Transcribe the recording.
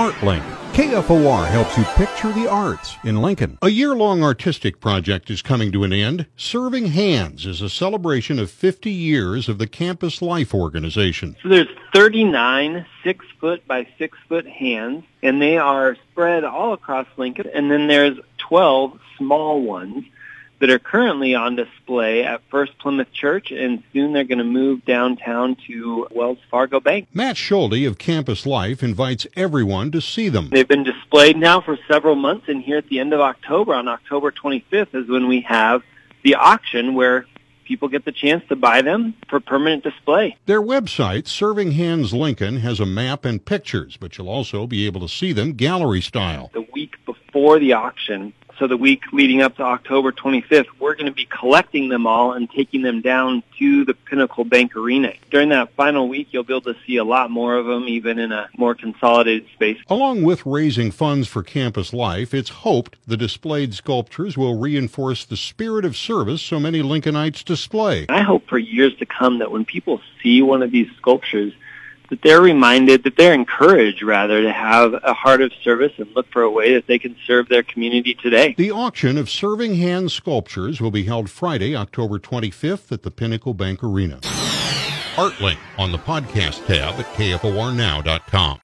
ArtLink. KFOR helps you picture the arts in Lincoln. A year long artistic project is coming to an end. Serving Hands is a celebration of 50 years of the Campus Life organization. So there's 39 six foot by six foot hands, and they are spread all across Lincoln. And then there's 12 small ones that are currently on display at First Plymouth Church, and soon they're going to move downtown to Wells Fargo Bank. Matt Schulte of Campus Life invites everyone to see them. They've been displayed now for several months, and here at the end of October, on October 25th, is when we have the auction where people get the chance to buy them for permanent display. Their website, Serving Hands Lincoln, has a map and pictures, but you'll also be able to see them gallery style. The week before the auction, so the week leading up to October 25th, we're going to be collecting them all and taking them down to the Pinnacle Bank Arena. During that final week, you'll be able to see a lot more of them, even in a more consolidated space. Along with raising funds for campus life, it's hoped the displayed sculptures will reinforce the spirit of service so many Lincolnites display. I hope for years to come that when people see one of these sculptures, that they're reminded, that they're encouraged rather to have a heart of service and look for a way that they can serve their community today. The auction of Serving Hands sculptures will be held Friday, October 25th at the Pinnacle Bank Arena. ArtLink on the podcast tab at kfornow.com.